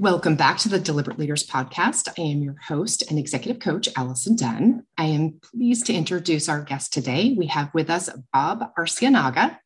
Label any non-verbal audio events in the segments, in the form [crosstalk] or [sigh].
Welcome back to the Deliberate Leaders Podcast. I am your host and executive coach, Allison Dunn. I am pleased to introduce our guest today. We have with us Bob Arciniega.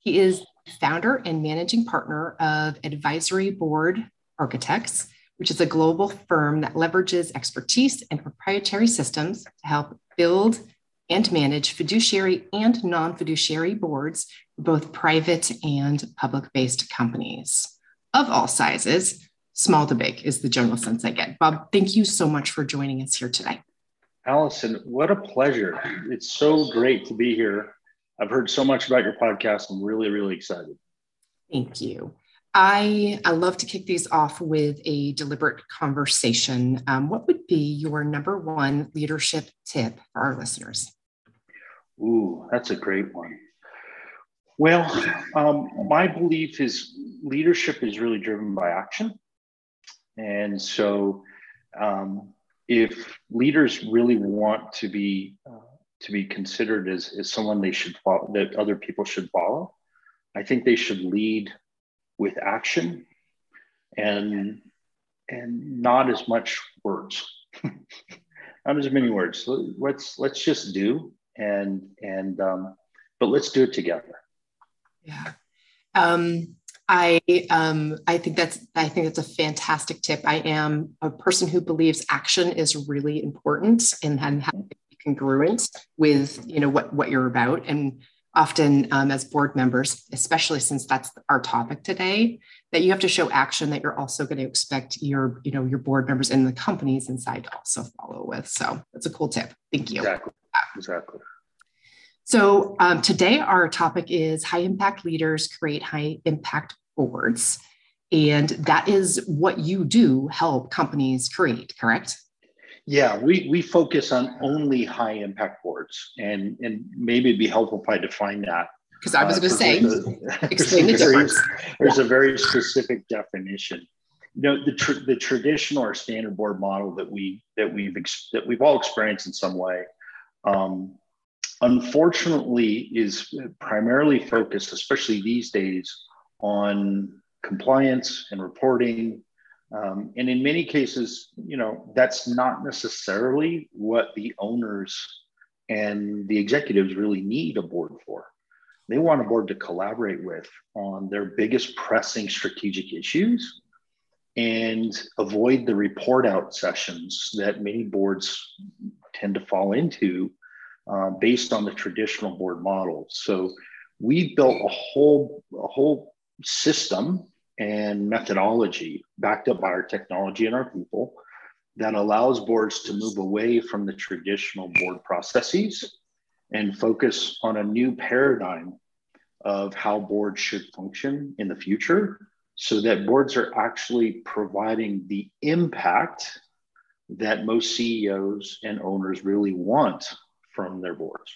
He is founder and managing partner of Advisory Board Architects, which is a global firm that leverages expertise and proprietary systems to help build and manage fiduciary and non fiduciary boards for both private and public based companies of all sizes small to big is the general sense I get. Bob, thank you so much for joining us here today. Allison, what a pleasure. It's so great to be here. I've heard so much about your podcast. I'm really, really excited. Thank you. I, I love to kick these off with a deliberate conversation. Um, what would be your number one leadership tip for our listeners? Ooh, that's a great one. Well, um, my belief is leadership is really driven by action. And so, um, if leaders really want to be uh, to be considered as, as someone they should follow, that other people should follow, I think they should lead with action and and not as much words, [laughs] not as many words. Let's let's just do and and um, but let's do it together. Yeah. Um, I um, I think that's I think that's a fantastic tip. I am a person who believes action is really important and having congruent with you know what what you're about. And often um, as board members, especially since that's our topic today, that you have to show action that you're also going to expect your you know your board members and the companies inside to also follow with. So that's a cool tip. Thank you. Exactly. Exactly. So um, today our topic is high impact leaders create high impact boards. And that is what you do help companies create, correct? Yeah, we, we focus on only high impact boards. And, and maybe it'd be helpful if I define that. Because I was uh, going to say, [laughs] a, explain the difference. There's yeah. a very specific definition. You know, the, tr- the traditional or standard board model that we that we've ex- that we've all experienced in some way um, unfortunately is primarily focused, especially these days, on compliance and reporting. Um, and in many cases, you know, that's not necessarily what the owners and the executives really need a board for. They want a board to collaborate with on their biggest pressing strategic issues and avoid the report out sessions that many boards tend to fall into uh, based on the traditional board model. So we built a whole a whole system and methodology backed up by our technology and our people that allows boards to move away from the traditional board processes and focus on a new paradigm of how boards should function in the future so that boards are actually providing the impact that most CEOs and owners really want from their boards.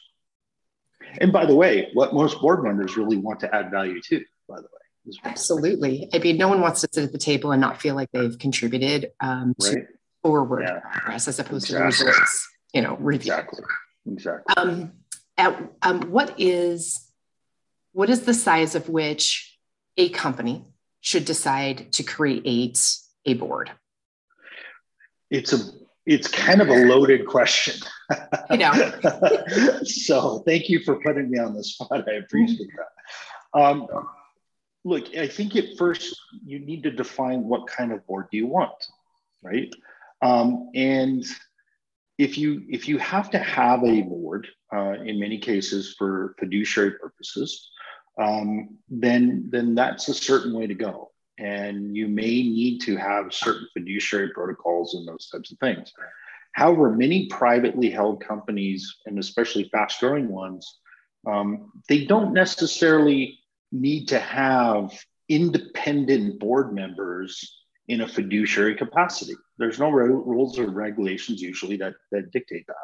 And by the way, what most board members really want to add value to, by the way. Absolutely. I mean, no one wants to sit at the table and not feel like they've contributed um, right. to forward yeah. progress as opposed exactly. to results, you know, review. Exactly. Exactly. Um, at, um, what is what is the size of which a company should decide to create a board? It's a it's kind of a loaded question. You know. [laughs] so thank you for putting me on the spot. I appreciate that. Um, look, I think at first you need to define what kind of board do you want, right? Um, and if you if you have to have a board, uh, in many cases for fiduciary purposes, um, then then that's a certain way to go and you may need to have certain fiduciary protocols and those types of things. However, many privately held companies, and especially fast growing ones, um, they don't necessarily need to have independent board members in a fiduciary capacity. There's no re- rules or regulations usually that, that dictate that.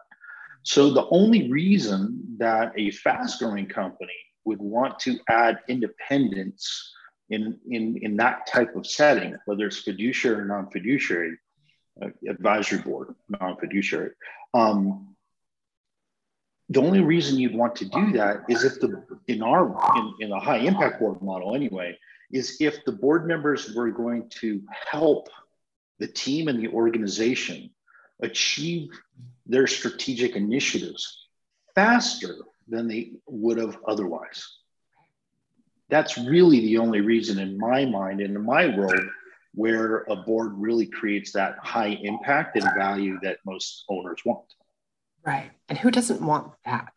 So the only reason that a fast growing company would want to add independence in, in, in that type of setting, whether it's fiduciary or non fiduciary, uh, advisory board, non fiduciary. Um, the only reason you'd want to do that is if the in our in, in a high impact board model anyway is if the board members were going to help the team and the organization achieve their strategic initiatives faster than they would have otherwise. That's really the only reason, in my mind, in my world, where a board really creates that high impact and value that most owners want. Right. And who doesn't want that?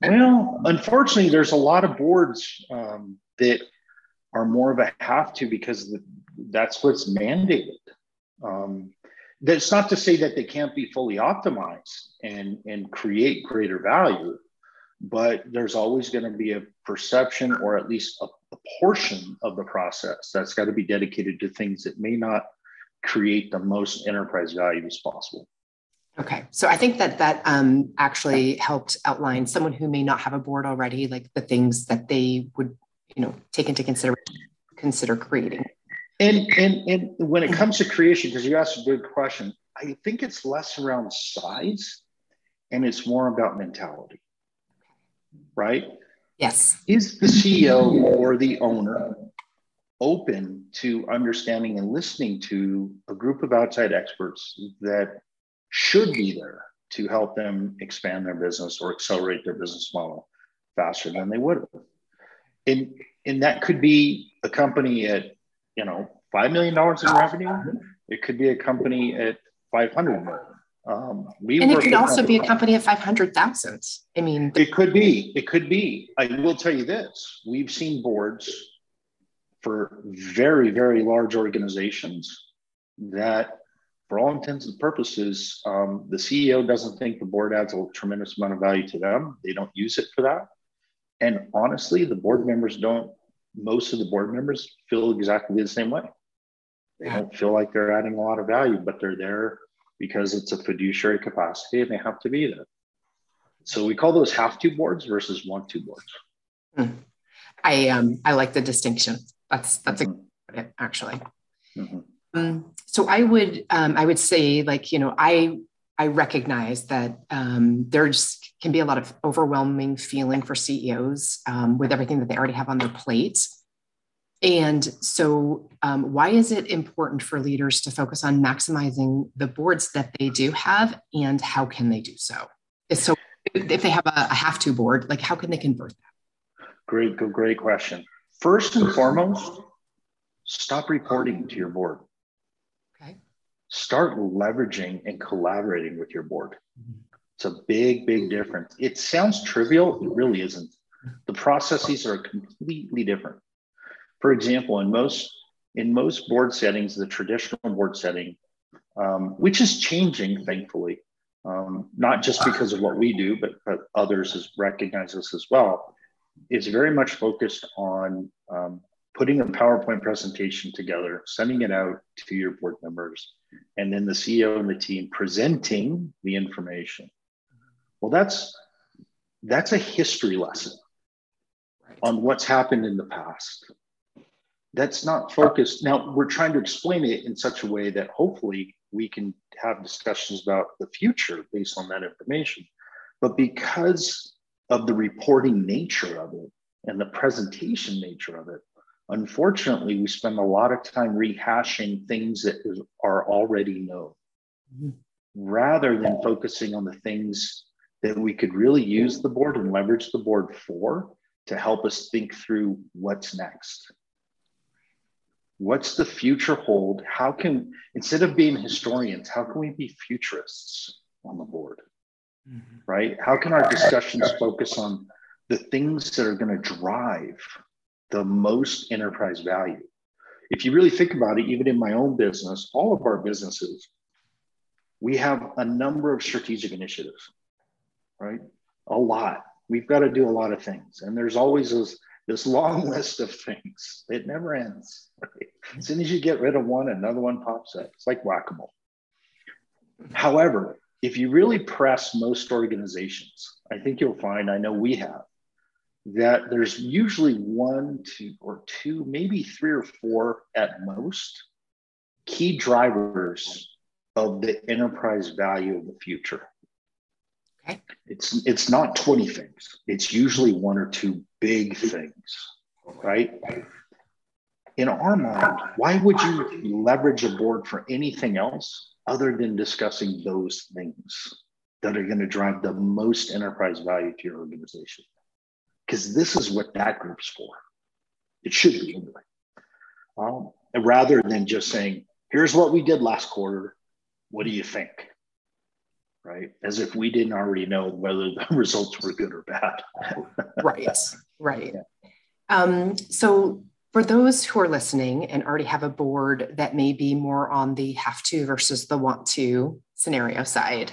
Well, unfortunately, there's a lot of boards um, that are more of a have to because that's what's mandated. Um, that's not to say that they can't be fully optimized and, and create greater value, but there's always going to be a perception or at least a, a portion of the process that's got to be dedicated to things that may not create the most enterprise value as possible. Okay, so I think that that um, actually helped outline someone who may not have a board already, like the things that they would, you know, take into consideration, consider creating. And and and when it comes to creation, because you asked a good question, I think it's less around size, and it's more about mentality, right? Yes. Is the CEO or the owner open to understanding and listening to a group of outside experts that should be there to help them expand their business or accelerate their business model faster than they would have. And, and that could be a company at, you know, $5 million in revenue. It could be a company at 500 million. Um, we and it could also be a company of 500,000. I mean, it could be, it could be. I will tell you this, we've seen boards for very, very large organizations that for all intents and purposes, um, the CEO doesn't think the board adds a tremendous amount of value to them. They don't use it for that. And honestly, the board members don't, most of the board members feel exactly the same way. They don't feel like they're adding a lot of value, but they're there because it's a fiduciary capacity and they have to be there. So we call those have to boards versus want to boards. Hmm. I um I like the distinction. That's that's mm-hmm. a, actually. Mm-hmm. Um, so I would um, I would say like you know I I recognize that um, there's can be a lot of overwhelming feeling for CEOs um, with everything that they already have on their plate. And so, um, why is it important for leaders to focus on maximizing the boards that they do have, and how can they do so? So, if they have a, a have to board, like how can they convert that? Great, great question. First and foremost, stop reporting to your board start leveraging and collaborating with your board. It's a big, big difference. It sounds trivial, it really isn't. The processes are completely different. For example, in most in most board settings, the traditional board setting, um, which is changing, thankfully, um, not just because of what we do, but, but others has recognized this as well, is very much focused on um, putting a PowerPoint presentation together, sending it out to your board members, and then the CEO and the team presenting the information. Well, that's that's a history lesson right. on what's happened in the past. That's not focused. Now we're trying to explain it in such a way that hopefully we can have discussions about the future based on that information. But because of the reporting nature of it and the presentation nature of it, Unfortunately, we spend a lot of time rehashing things that are already known mm-hmm. rather than focusing on the things that we could really use the board and leverage the board for to help us think through what's next. What's the future hold? How can, instead of being historians, how can we be futurists on the board? Mm-hmm. Right? How can our discussions focus on the things that are going to drive the most enterprise value. If you really think about it, even in my own business, all of our businesses, we have a number of strategic initiatives, right? A lot. We've got to do a lot of things. And there's always this, this long [laughs] list of things. It never ends. Right? As soon as you get rid of one, another one pops up. It's like whack a mole. However, if you really press most organizations, I think you'll find, I know we have, that there's usually one, two, or two, maybe three or four at most key drivers of the enterprise value of the future. Okay. It's it's not 20 things. It's usually one or two big things, right? in our mind, why would you leverage a board for anything else other than discussing those things that are going to drive the most enterprise value to your organization? Because this is what that group's for. It should be anyway. Um, rather than just saying, here's what we did last quarter. What do you think? Right? As if we didn't already know whether the [laughs] results were good or bad. [laughs] right, right. Um, so, for those who are listening and already have a board that may be more on the have to versus the want to scenario side,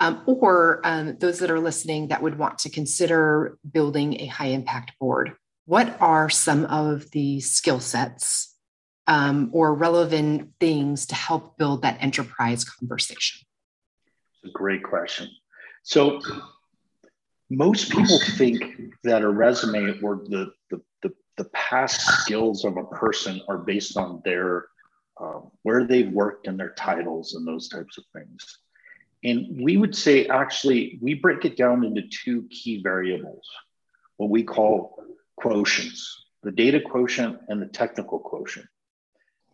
um, or um, those that are listening that would want to consider building a high impact board, what are some of the skill sets um, or relevant things to help build that enterprise conversation? It's a great question. So, most people think that a resume or the, the, the, the past skills of a person are based on their um, where they've worked and their titles and those types of things. And we would say actually, we break it down into two key variables, what we call quotients the data quotient and the technical quotient.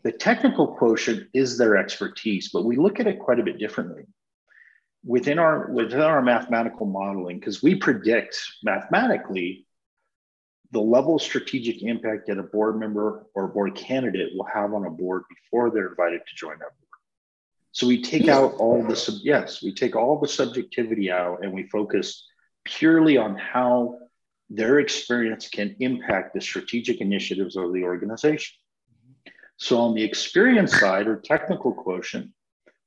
The technical quotient is their expertise, but we look at it quite a bit differently. Within our, within our mathematical modeling, because we predict mathematically the level of strategic impact that a board member or board candidate will have on a board before they're invited to join that board. So we take out all the sub, yes, we take all the subjectivity out and we focus purely on how their experience can impact the strategic initiatives of the organization. So, on the experience side or technical quotient,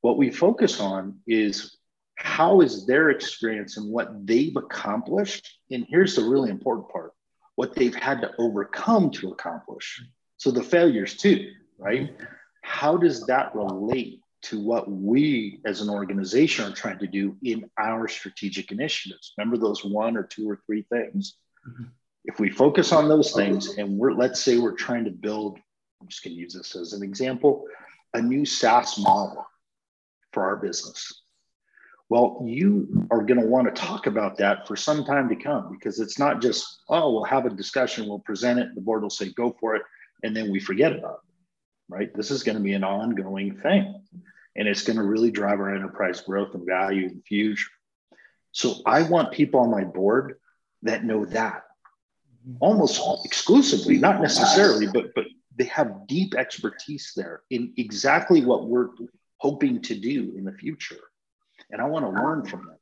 what we focus on is how is their experience and what they've accomplished. And here's the really important part what they've had to overcome to accomplish. So, the failures too, right? How does that relate to what we as an organization are trying to do in our strategic initiatives? Remember those one or two or three things. Mm-hmm. If we focus on those things and we're, let's say we're trying to build I'm just going to use this as an example, a new SaaS model for our business. Well, you are going to want to talk about that for some time to come because it's not just, oh, we'll have a discussion, we'll present it, the board will say, go for it, and then we forget about it, right? This is going to be an ongoing thing, and it's going to really drive our enterprise growth and value in the future. So I want people on my board that know that mm-hmm. almost exclusively, not necessarily, but but they have deep expertise there in exactly what we're hoping to do in the future. And I want to learn from them.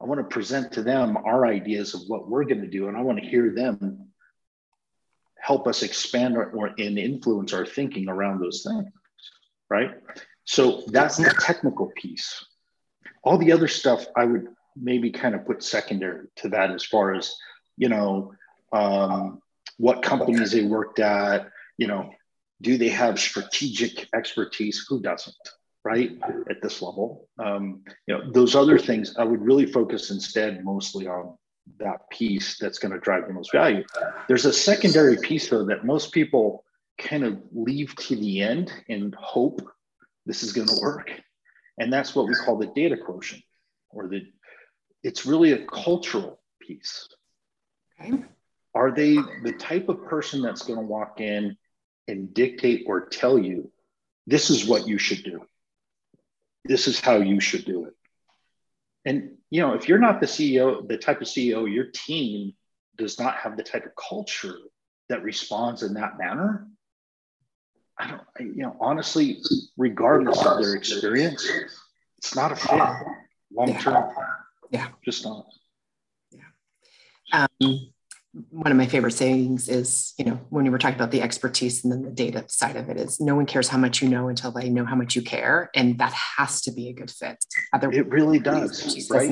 I want to present to them our ideas of what we're going to do, and I want to hear them help us expand our, or and influence our thinking around those things. Right. So that's the technical piece. All the other stuff I would maybe kind of put secondary to that as far as, you know, um, what companies they worked at, you know, do they have strategic expertise? Who doesn't, right? At this level, um, you know, those other things, I would really focus instead mostly on that piece that's going to drive the most value. There's a secondary piece though that most people kind of leave to the end and hope this is going to work, and that's what we call the data quotient, or the. It's really a cultural piece. Okay. Are they the type of person that's going to walk in and dictate or tell you this is what you should do. This is how you should do it. And you know, if you're not the CEO, the type of CEO, your team does not have the type of culture that responds in that manner. I don't, you know, honestly, regardless of their experience, it's not a fit long term. Yeah. Just not. Yeah. Um, one of my favorite sayings is, you know, when we were talking about the expertise and then the data side of it is no one cares how much you know until they know how much you care. And that has to be a good fit. Otherwise, it really does. Right?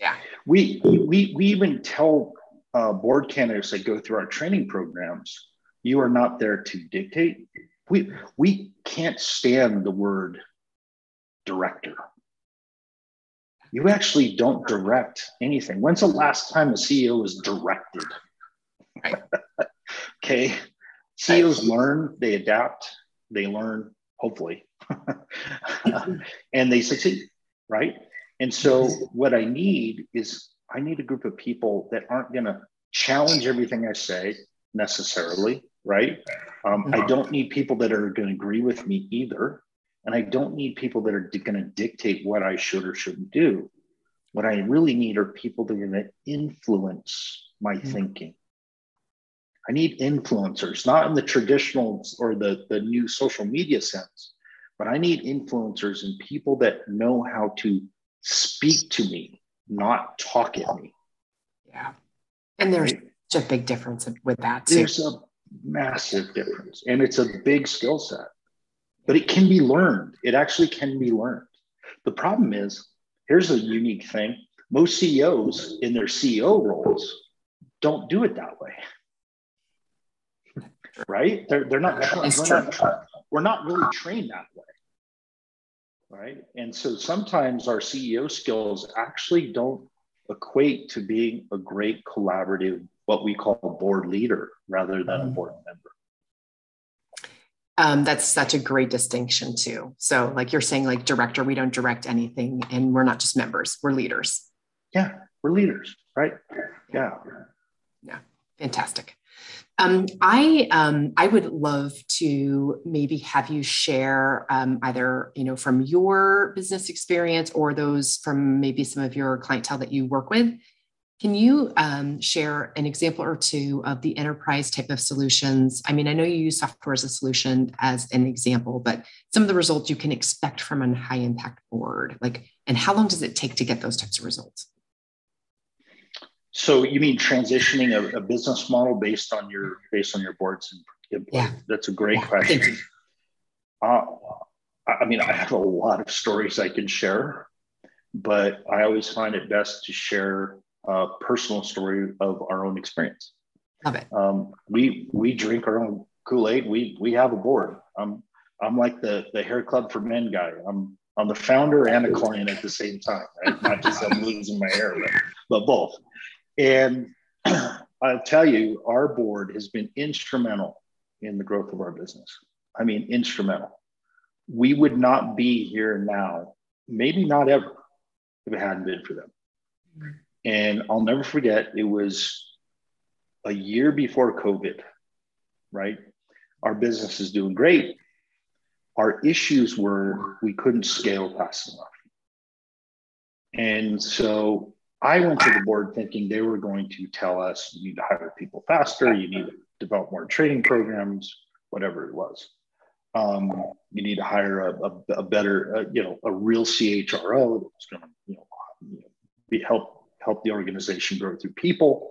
Yeah. We, we, we even tell uh, board candidates that go through our training programs, you are not there to dictate. We, we can't stand the word director. You actually don't direct anything. When's the last time a CEO was directed? Right. [laughs] okay. CEOs learn, they adapt, they learn, hopefully, [laughs] and they succeed, right? And so, what I need is I need a group of people that aren't going to challenge everything I say necessarily, right? Um, I don't need people that are going to agree with me either. And I don't need people that are going to dictate what I should or shouldn't do. What I really need are people that are going to influence my mm-hmm. thinking. I need influencers, not in the traditional or the, the new social media sense, but I need influencers and people that know how to speak to me, not talk at me. Yeah. And there's right? such a big difference with that too. There's a massive difference. And it's a big skill set but it can be learned. It actually can be learned. The problem is, here's a unique thing most CEOs in their CEO roles don't do it that way. Right? They're, they're not, we're not, we're not really trained that way. Right. And so sometimes our CEO skills actually don't equate to being a great collaborative, what we call a board leader rather than a mm-hmm. board member. Um, that's such a great distinction too. So, like you're saying, like director, we don't direct anything, and we're not just members; we're leaders. Yeah, we're leaders, right? Yeah, yeah, fantastic. Um, I um, I would love to maybe have you share um, either you know from your business experience or those from maybe some of your clientele that you work with can you um, share an example or two of the enterprise type of solutions? I mean, I know you use software as a solution as an example, but some of the results you can expect from a high impact board, like, and how long does it take to get those types of results? So you mean transitioning a, a business model based on your based on your boards and yeah. That's a great yeah. question. Uh, I mean, I have a lot of stories I can share, but I always find it best to share uh, personal story of our own experience. Love it. Um, we we drink our own Kool Aid. We we have a board. I'm I'm like the the hair club for men guy. I'm I'm the founder and a client at the same time. Right? Not just I'm losing my hair, but, but both. And [clears throat] I'll tell you, our board has been instrumental in the growth of our business. I mean, instrumental. We would not be here now, maybe not ever, if it hadn't been for them. And I'll never forget, it was a year before COVID, right? Our business is doing great. Our issues were we couldn't scale fast enough. And so I went to the board thinking they were going to tell us you need to hire people faster, you need to develop more training programs, whatever it was. Um, you need to hire a, a, a better, uh, you know, a real CHRO that was going to, you know, be help help the organization grow through people.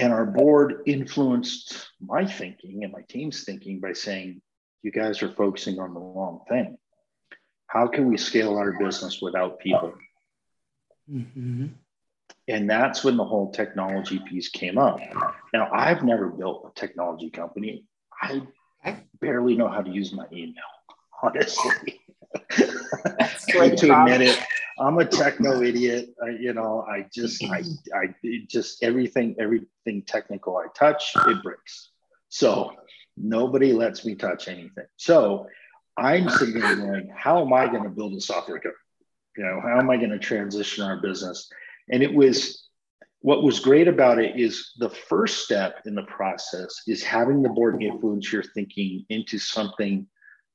And our board influenced my thinking and my team's thinking by saying, you guys are focusing on the wrong thing. How can we scale our business without people? Mm-hmm. And that's when the whole technology piece came up. Now, I've never built a technology company. I barely know how to use my email, [laughs] honestly. I [laughs] to admit it. I'm a techno idiot. I, you know, I just, I, I just everything, everything technical I touch, it breaks. So nobody lets me touch anything. So I'm sitting there going, how am I going to build a software company? You know, how am I going to transition our business? And it was what was great about it is the first step in the process is having the board influence your thinking into something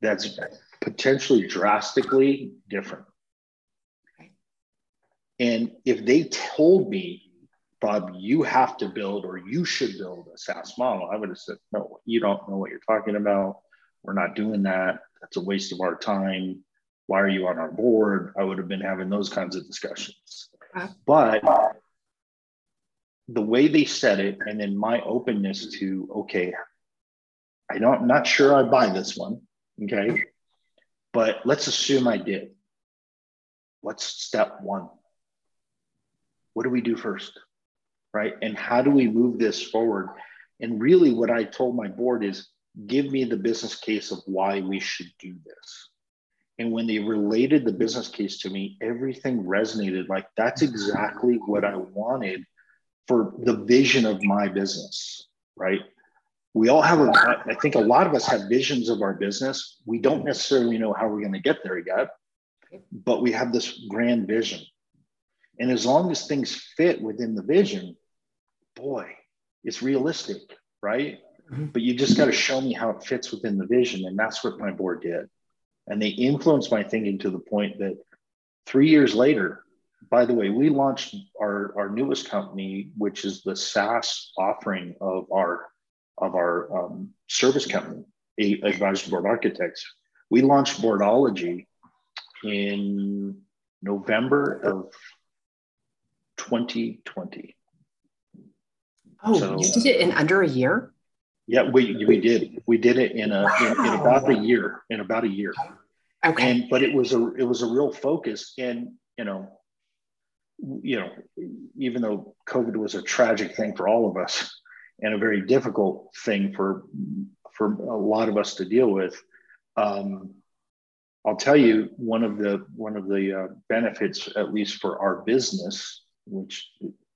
that's potentially drastically different. And if they told me, Bob, you have to build or you should build a SaaS model, I would have said, no, you don't know what you're talking about. We're not doing that. That's a waste of our time. Why are you on our board? I would have been having those kinds of discussions. Uh-huh. But the way they said it, and then my openness to, okay, I don't, I'm not sure I buy this one. Okay. But let's assume I did. What's step one? What do we do first? Right. And how do we move this forward? And really, what I told my board is give me the business case of why we should do this. And when they related the business case to me, everything resonated like that's exactly what I wanted for the vision of my business. Right. We all have, a, I think a lot of us have visions of our business. We don't necessarily know how we're going to get there yet, but we have this grand vision. And as long as things fit within the vision, boy, it's realistic, right? mm-hmm. but you just got to show me how it fits within the vision. And that's what my board did. And they influenced my thinking to the point that three years later, by the way, we launched our, our newest company, which is the SaaS offering of our of our um, service company, Advisory Board Architects. We launched Boardology in November of 2020. Oh, so, you did it in under a year? Yeah, we we did. We did it in a wow. in, in, about a year. In about a year. Okay. And but it was a it was a real focus, and you know, you know, even though COVID was a tragic thing for all of us, and a very difficult thing for for a lot of us to deal with. Um, I'll tell you one of the one of the uh, benefits, at least for our business, which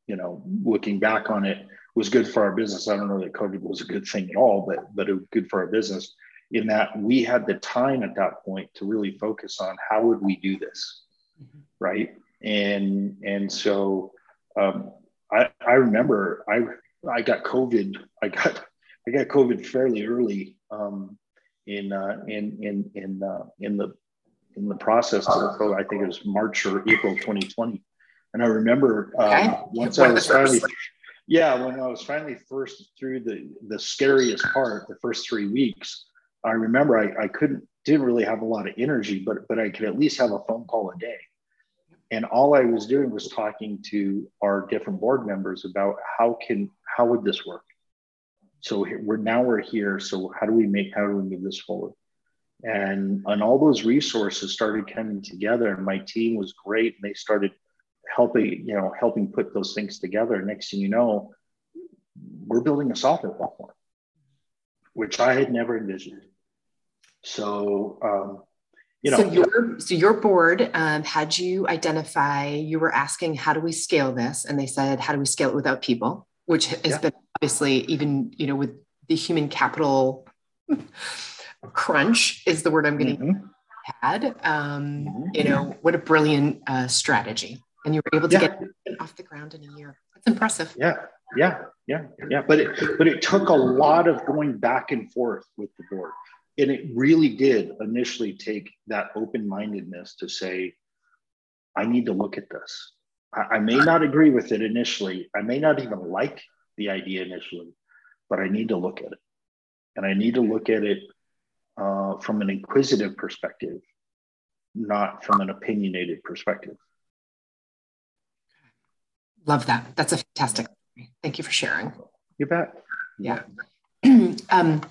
you know, looking back on it, was good for our business. I don't know that COVID was a good thing at all, but but it was good for our business in that we had the time at that point to really focus on how would we do this, mm-hmm. right? And and so um, I I remember I I got COVID. I got I got COVID fairly early um, in uh, in in in uh, in the in the process. So I think it was March or April 2020. And I remember um, okay. once [laughs] I was finally, yeah, when I was finally first through the the scariest part, the first three weeks, I remember I, I couldn't didn't really have a lot of energy, but but I could at least have a phone call a day. And all I was doing was talking to our different board members about how can how would this work? So we're now we're here. So how do we make how do we move this forward? And and all those resources started coming together, and my team was great. And they started helping you know helping put those things together. Next thing you know, we're building a software platform, which I had never envisioned. So um, you know, so your so your board um, had you identify. You were asking, how do we scale this? And they said, how do we scale it without people? which has yeah. been obviously even you know with the human capital [laughs] crunch is the word I'm going to mm-hmm. had. Um, mm-hmm. You know what a brilliant uh, strategy, and you were able to yeah. get it off the ground in a year. That's impressive. Yeah, yeah, yeah, yeah. But it but it took a lot of going back and forth with the board, and it really did initially take that open mindedness to say, I need to look at this. I, may not agree with it initially. I may not even like the idea initially, but I need to look at it. And I need to look at it uh, from an inquisitive perspective, not from an opinionated perspective. Love that. That's a fantastic. Thank you for sharing. You bet. Yeah. [clears throat] um,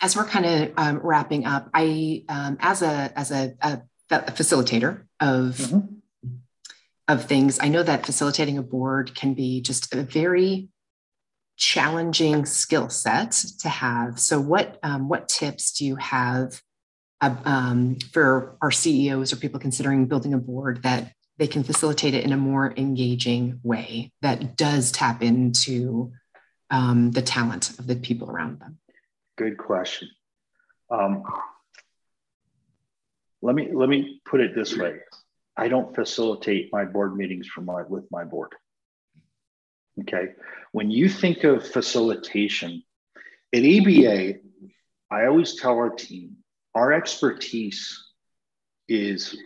as we're kind of um, wrapping up, I, um, as a as a, a, facilitator of mm-hmm of things. I know that facilitating a board can be just a very challenging skill set to have. So, what um, what tips do you have uh, um, for our CEOs or people considering building a board that they can facilitate it in a more engaging way that does tap into um, the talent of the people around them? Good question. Um, let me let me put it this way. I don't facilitate my board meetings for my with my board. Okay. When you think of facilitation at ABA, I always tell our team our expertise is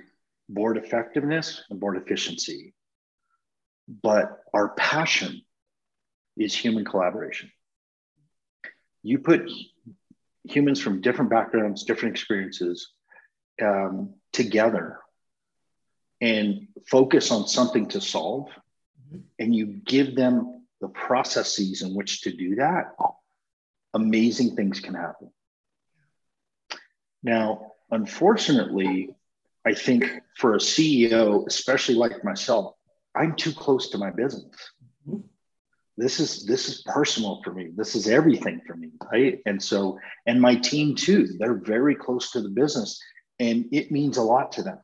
board effectiveness and board efficiency, but our passion is human collaboration. You put humans from different backgrounds, different experiences um, together and focus on something to solve and you give them the processes in which to do that, amazing things can happen. Now, unfortunately, I think for a CEO, especially like myself, I'm too close to my business. Mm-hmm. This is this is personal for me. This is everything for me, right? And so, and my team too. They're very close to the business, and it means a lot to them.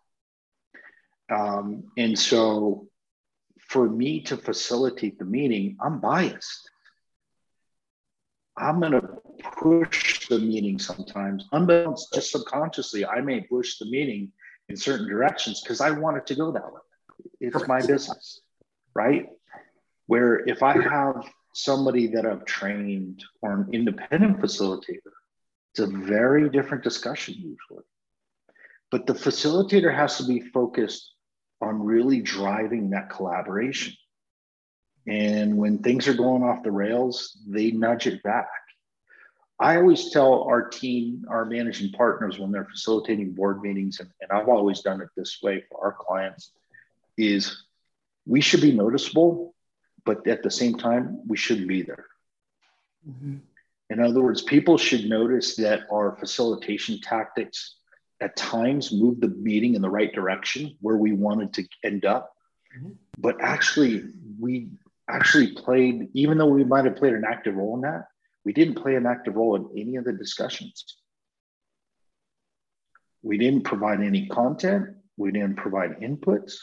Um, and so for me to facilitate the meeting, I'm biased. I'm going to push the meeting sometimes, unbeknownst, just subconsciously, I may push the meeting in certain directions because I want it to go that way. It's my business, right? Where if I have somebody that I've trained or an independent facilitator, it's a very different discussion usually. But the facilitator has to be focused on really driving that collaboration. And when things are going off the rails, they nudge it back. I always tell our team, our managing partners, when they're facilitating board meetings, and, and I've always done it this way for our clients, is we should be noticeable, but at the same time, we shouldn't be there. Mm-hmm. In other words, people should notice that our facilitation tactics at times move the meeting in the right direction where we wanted to end up. Mm-hmm. But actually, we actually played, even though we might have played an active role in that, we didn't play an active role in any of the discussions. We didn't provide any content. We didn't provide inputs.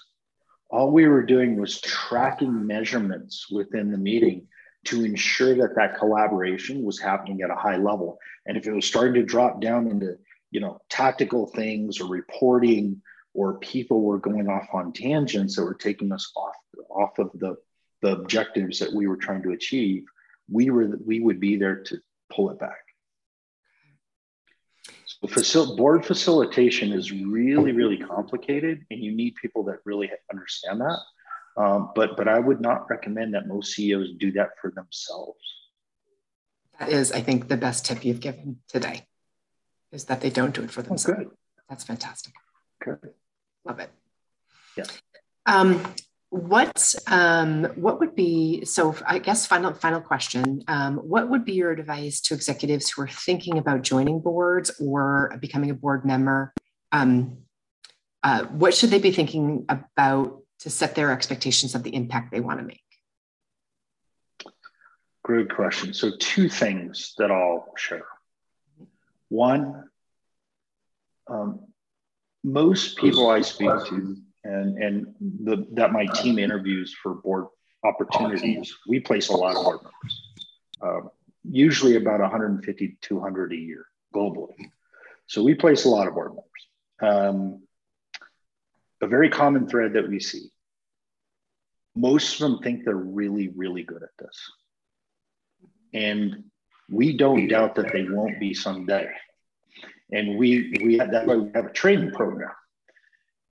All we were doing was tracking measurements within the meeting to ensure that that collaboration was happening at a high level. And if it was starting to drop down into, you know, tactical things or reporting, or people were going off on tangents that were taking us off off of the the objectives that we were trying to achieve, we were we would be there to pull it back. So facil- board facilitation is really really complicated, and you need people that really understand that. Um, but but I would not recommend that most CEOs do that for themselves. That is, I think, the best tip you've given today is that they don't do it for themselves. Oh, good. That's fantastic. Good. Love it. Yeah. Um, what um, what would be so? I guess final final question. Um, what would be your advice to executives who are thinking about joining boards or becoming a board member? Um, uh, what should they be thinking about to set their expectations of the impact they want to make? Great question. So two things that I'll share. One, um, most people I speak to and and the, that my team interviews for board opportunities, we place a lot of board members, uh, usually about 150 200 a year globally. So we place a lot of board members. Um, a very common thread that we see. Most of them think they're really, really good at this. And we don't doubt that they won't be someday. And we we have, that we have a training program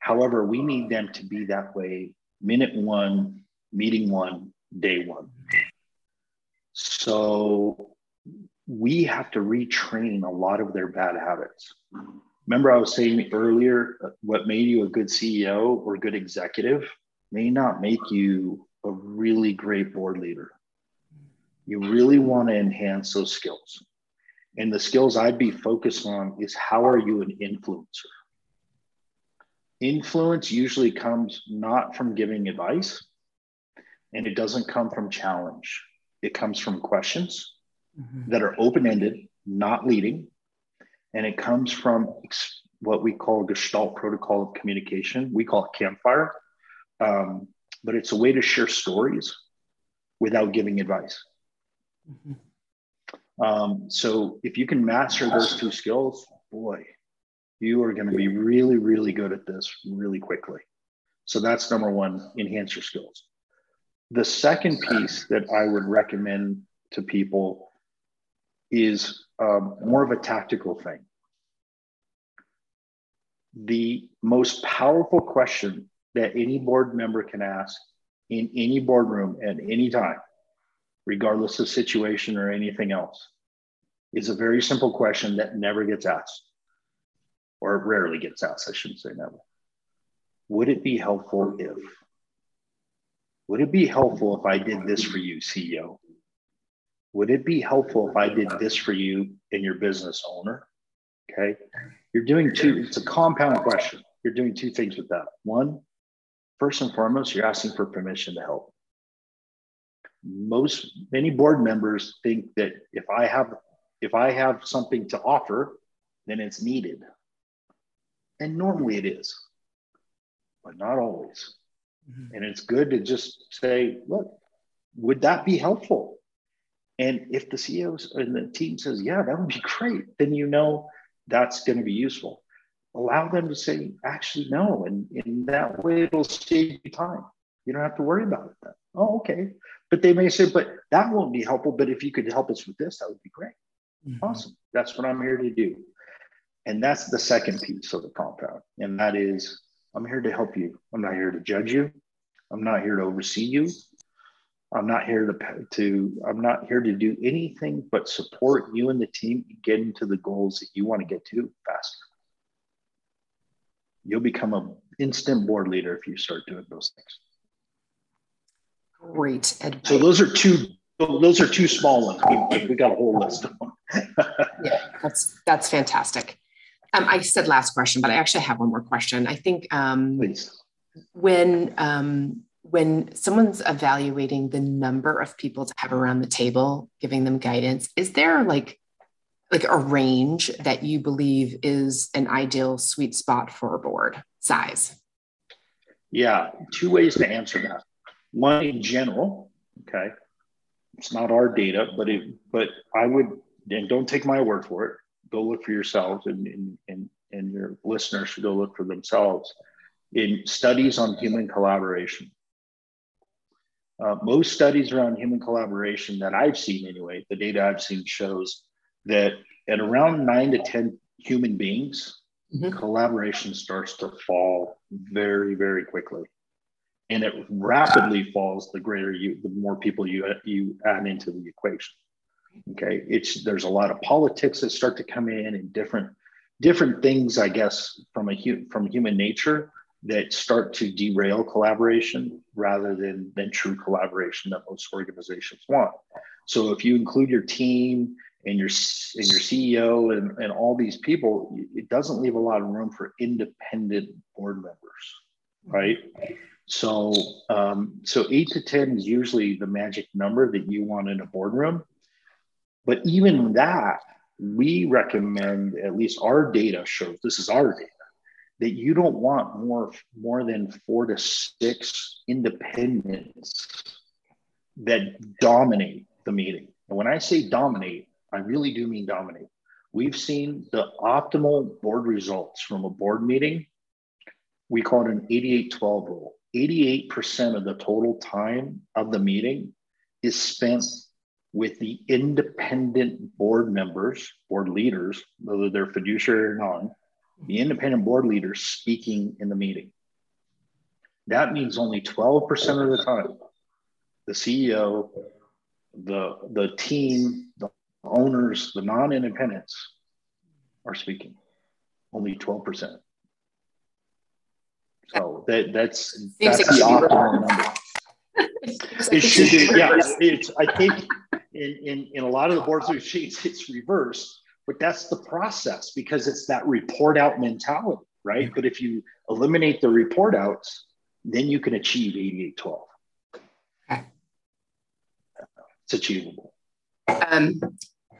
However, we need them to be that way minute one, meeting one, day one. So we have to retrain a lot of their bad habits. Remember, I was saying earlier what made you a good CEO or good executive may not make you a really great board leader. You really want to enhance those skills. And the skills I'd be focused on is how are you an influencer? Influence usually comes not from giving advice and it doesn't come from challenge it comes from questions mm-hmm. that are open-ended not leading and it comes from what we call gestalt protocol of communication we call it campfire um, but it's a way to share stories without giving advice mm-hmm. um, so if you can master those two skills boy you are going to be really, really good at this really quickly. So that's number one, enhance your skills. The second piece that I would recommend to people is um, more of a tactical thing. The most powerful question that any board member can ask in any boardroom at any time, regardless of situation or anything else, is a very simple question that never gets asked or rarely gets asked, I shouldn't say never. Would it be helpful if? Would it be helpful if I did this for you, CEO? Would it be helpful if I did this for you and your business owner? Okay. You're doing two, it's a compound question. You're doing two things with that. One, first and foremost, you're asking for permission to help. Most many board members think that if I have if I have something to offer, then it's needed. And normally it is, but not always. Mm-hmm. And it's good to just say, look, would that be helpful? And if the CEOs and the team says, yeah, that would be great, then you know that's going to be useful. Allow them to say, actually, no. And in that way, it'll save you time. You don't have to worry about it then. Oh, okay. But they may say, but that won't be helpful. But if you could help us with this, that would be great. Mm-hmm. Awesome. That's what I'm here to do. And that's the second piece of the compound. And that is, I'm here to help you. I'm not here to judge you. I'm not here to oversee you. I'm not here to, to I'm not here to do anything but support you and the team getting to the goals that you want to get to faster. You'll become an instant board leader if you start doing those things. Great advice. So those are two those are two small ones. We, we got a whole list of them. yeah, that's that's fantastic. Um, I said last question, but I actually have one more question. I think um, when um, when someone's evaluating the number of people to have around the table, giving them guidance, is there like like a range that you believe is an ideal sweet spot for a board size? Yeah, two ways to answer that. One in general, okay, it's not our data, but it, but I would, and don't take my word for it. Go look for yourselves, and and and, and your listeners should go look for themselves in studies on human collaboration. Uh, most studies around human collaboration that I've seen, anyway, the data I've seen shows that at around nine to 10 human beings, mm-hmm. collaboration starts to fall very, very quickly. And it rapidly falls the greater you, the more people you, you add into the equation. Okay. It's, there's a lot of politics that start to come in and different, different things, I guess, from a, from human nature that start to derail collaboration rather than, than true collaboration that most organizations want. So if you include your team and your and your CEO and, and all these people, it doesn't leave a lot of room for independent board members, right? So um, so eight to ten is usually the magic number that you want in a boardroom. But even that, we recommend at least our data shows this is our data that you don't want more more than four to six independents that dominate the meeting. And when I say dominate, I really do mean dominate. We've seen the optimal board results from a board meeting. We call it an 88 12 rule. 88% of the total time of the meeting is spent with the independent board members, board leaders, whether they're fiduciary or non, the independent board leaders speaking in the meeting. That means only 12% of the time, the CEO, the, the team, the owners, the non independents are speaking. Only 12%. So that, that's, that's the optimal number. [laughs] it should be, yeah. It's, I think in, in, in a lot of the boards of sheets, [laughs] it's reversed but that's the process because it's that report out mentality, right? Mm-hmm. But if you eliminate the report outs, then you can achieve 8812. Okay. It's achievable. Um,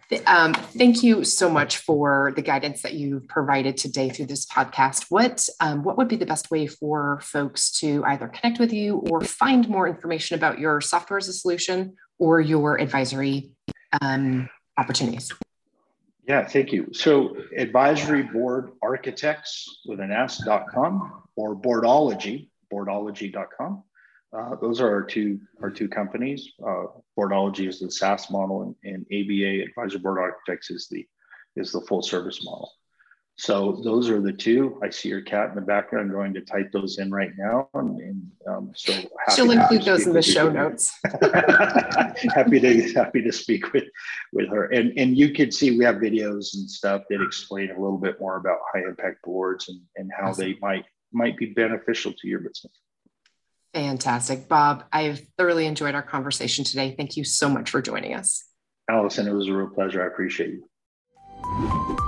th- um, thank you so much for the guidance that you've provided today through this podcast. What um, what would be the best way for folks to either connect with you or find more information about your software as a solution or your advisory um, opportunities? Yeah, thank you. So advisory board architects with an s.com or boardology, boardology.com. Uh, those are our two our two companies. Uh, Boardology is the SaaS model, and, and ABA Advisory Board Architects is the is the full service model. So those are the two. I see your cat in the background. I'm going to type those in right now. And, and um, so she'll include those in the show notes. [laughs] [laughs] happy to happy to speak with with her. And and you can see we have videos and stuff that explain a little bit more about high impact boards and, and how awesome. they might might be beneficial to your business. Fantastic. Bob, I've thoroughly enjoyed our conversation today. Thank you so much for joining us. Allison, it was a real pleasure. I appreciate you.